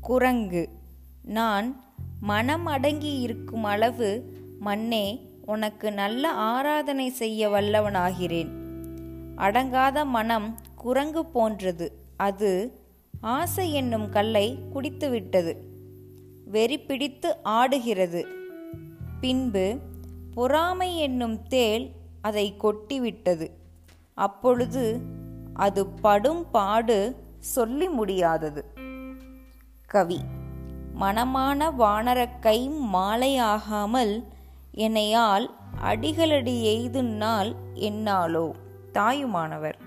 குரங்கு. நான் மனம் அடங்கி இருக்கும் அளவு மன்னே உனக்கு நல்ல ஆராதனை செய்ய வல்லவனாகிறேன். அடங்காத மனம் குரங்கு போன்றது. அது ஆசை என்னும் கல்லை குடித்துவிட்டது. வெறி பிடித்து ஆடுகிறது. பின்பு பொறாமை என்னும் தேள் அதை கொட்டிவிட்டது. அப்பொழுது அது படும் பாடு சொல்லி முடியாதது. கவி. மனமான வானரக்கை மாலையாகாமல் என்னையால் அடிகளடி எய்து நாள் என்னாலோ. தாயுமானவர்.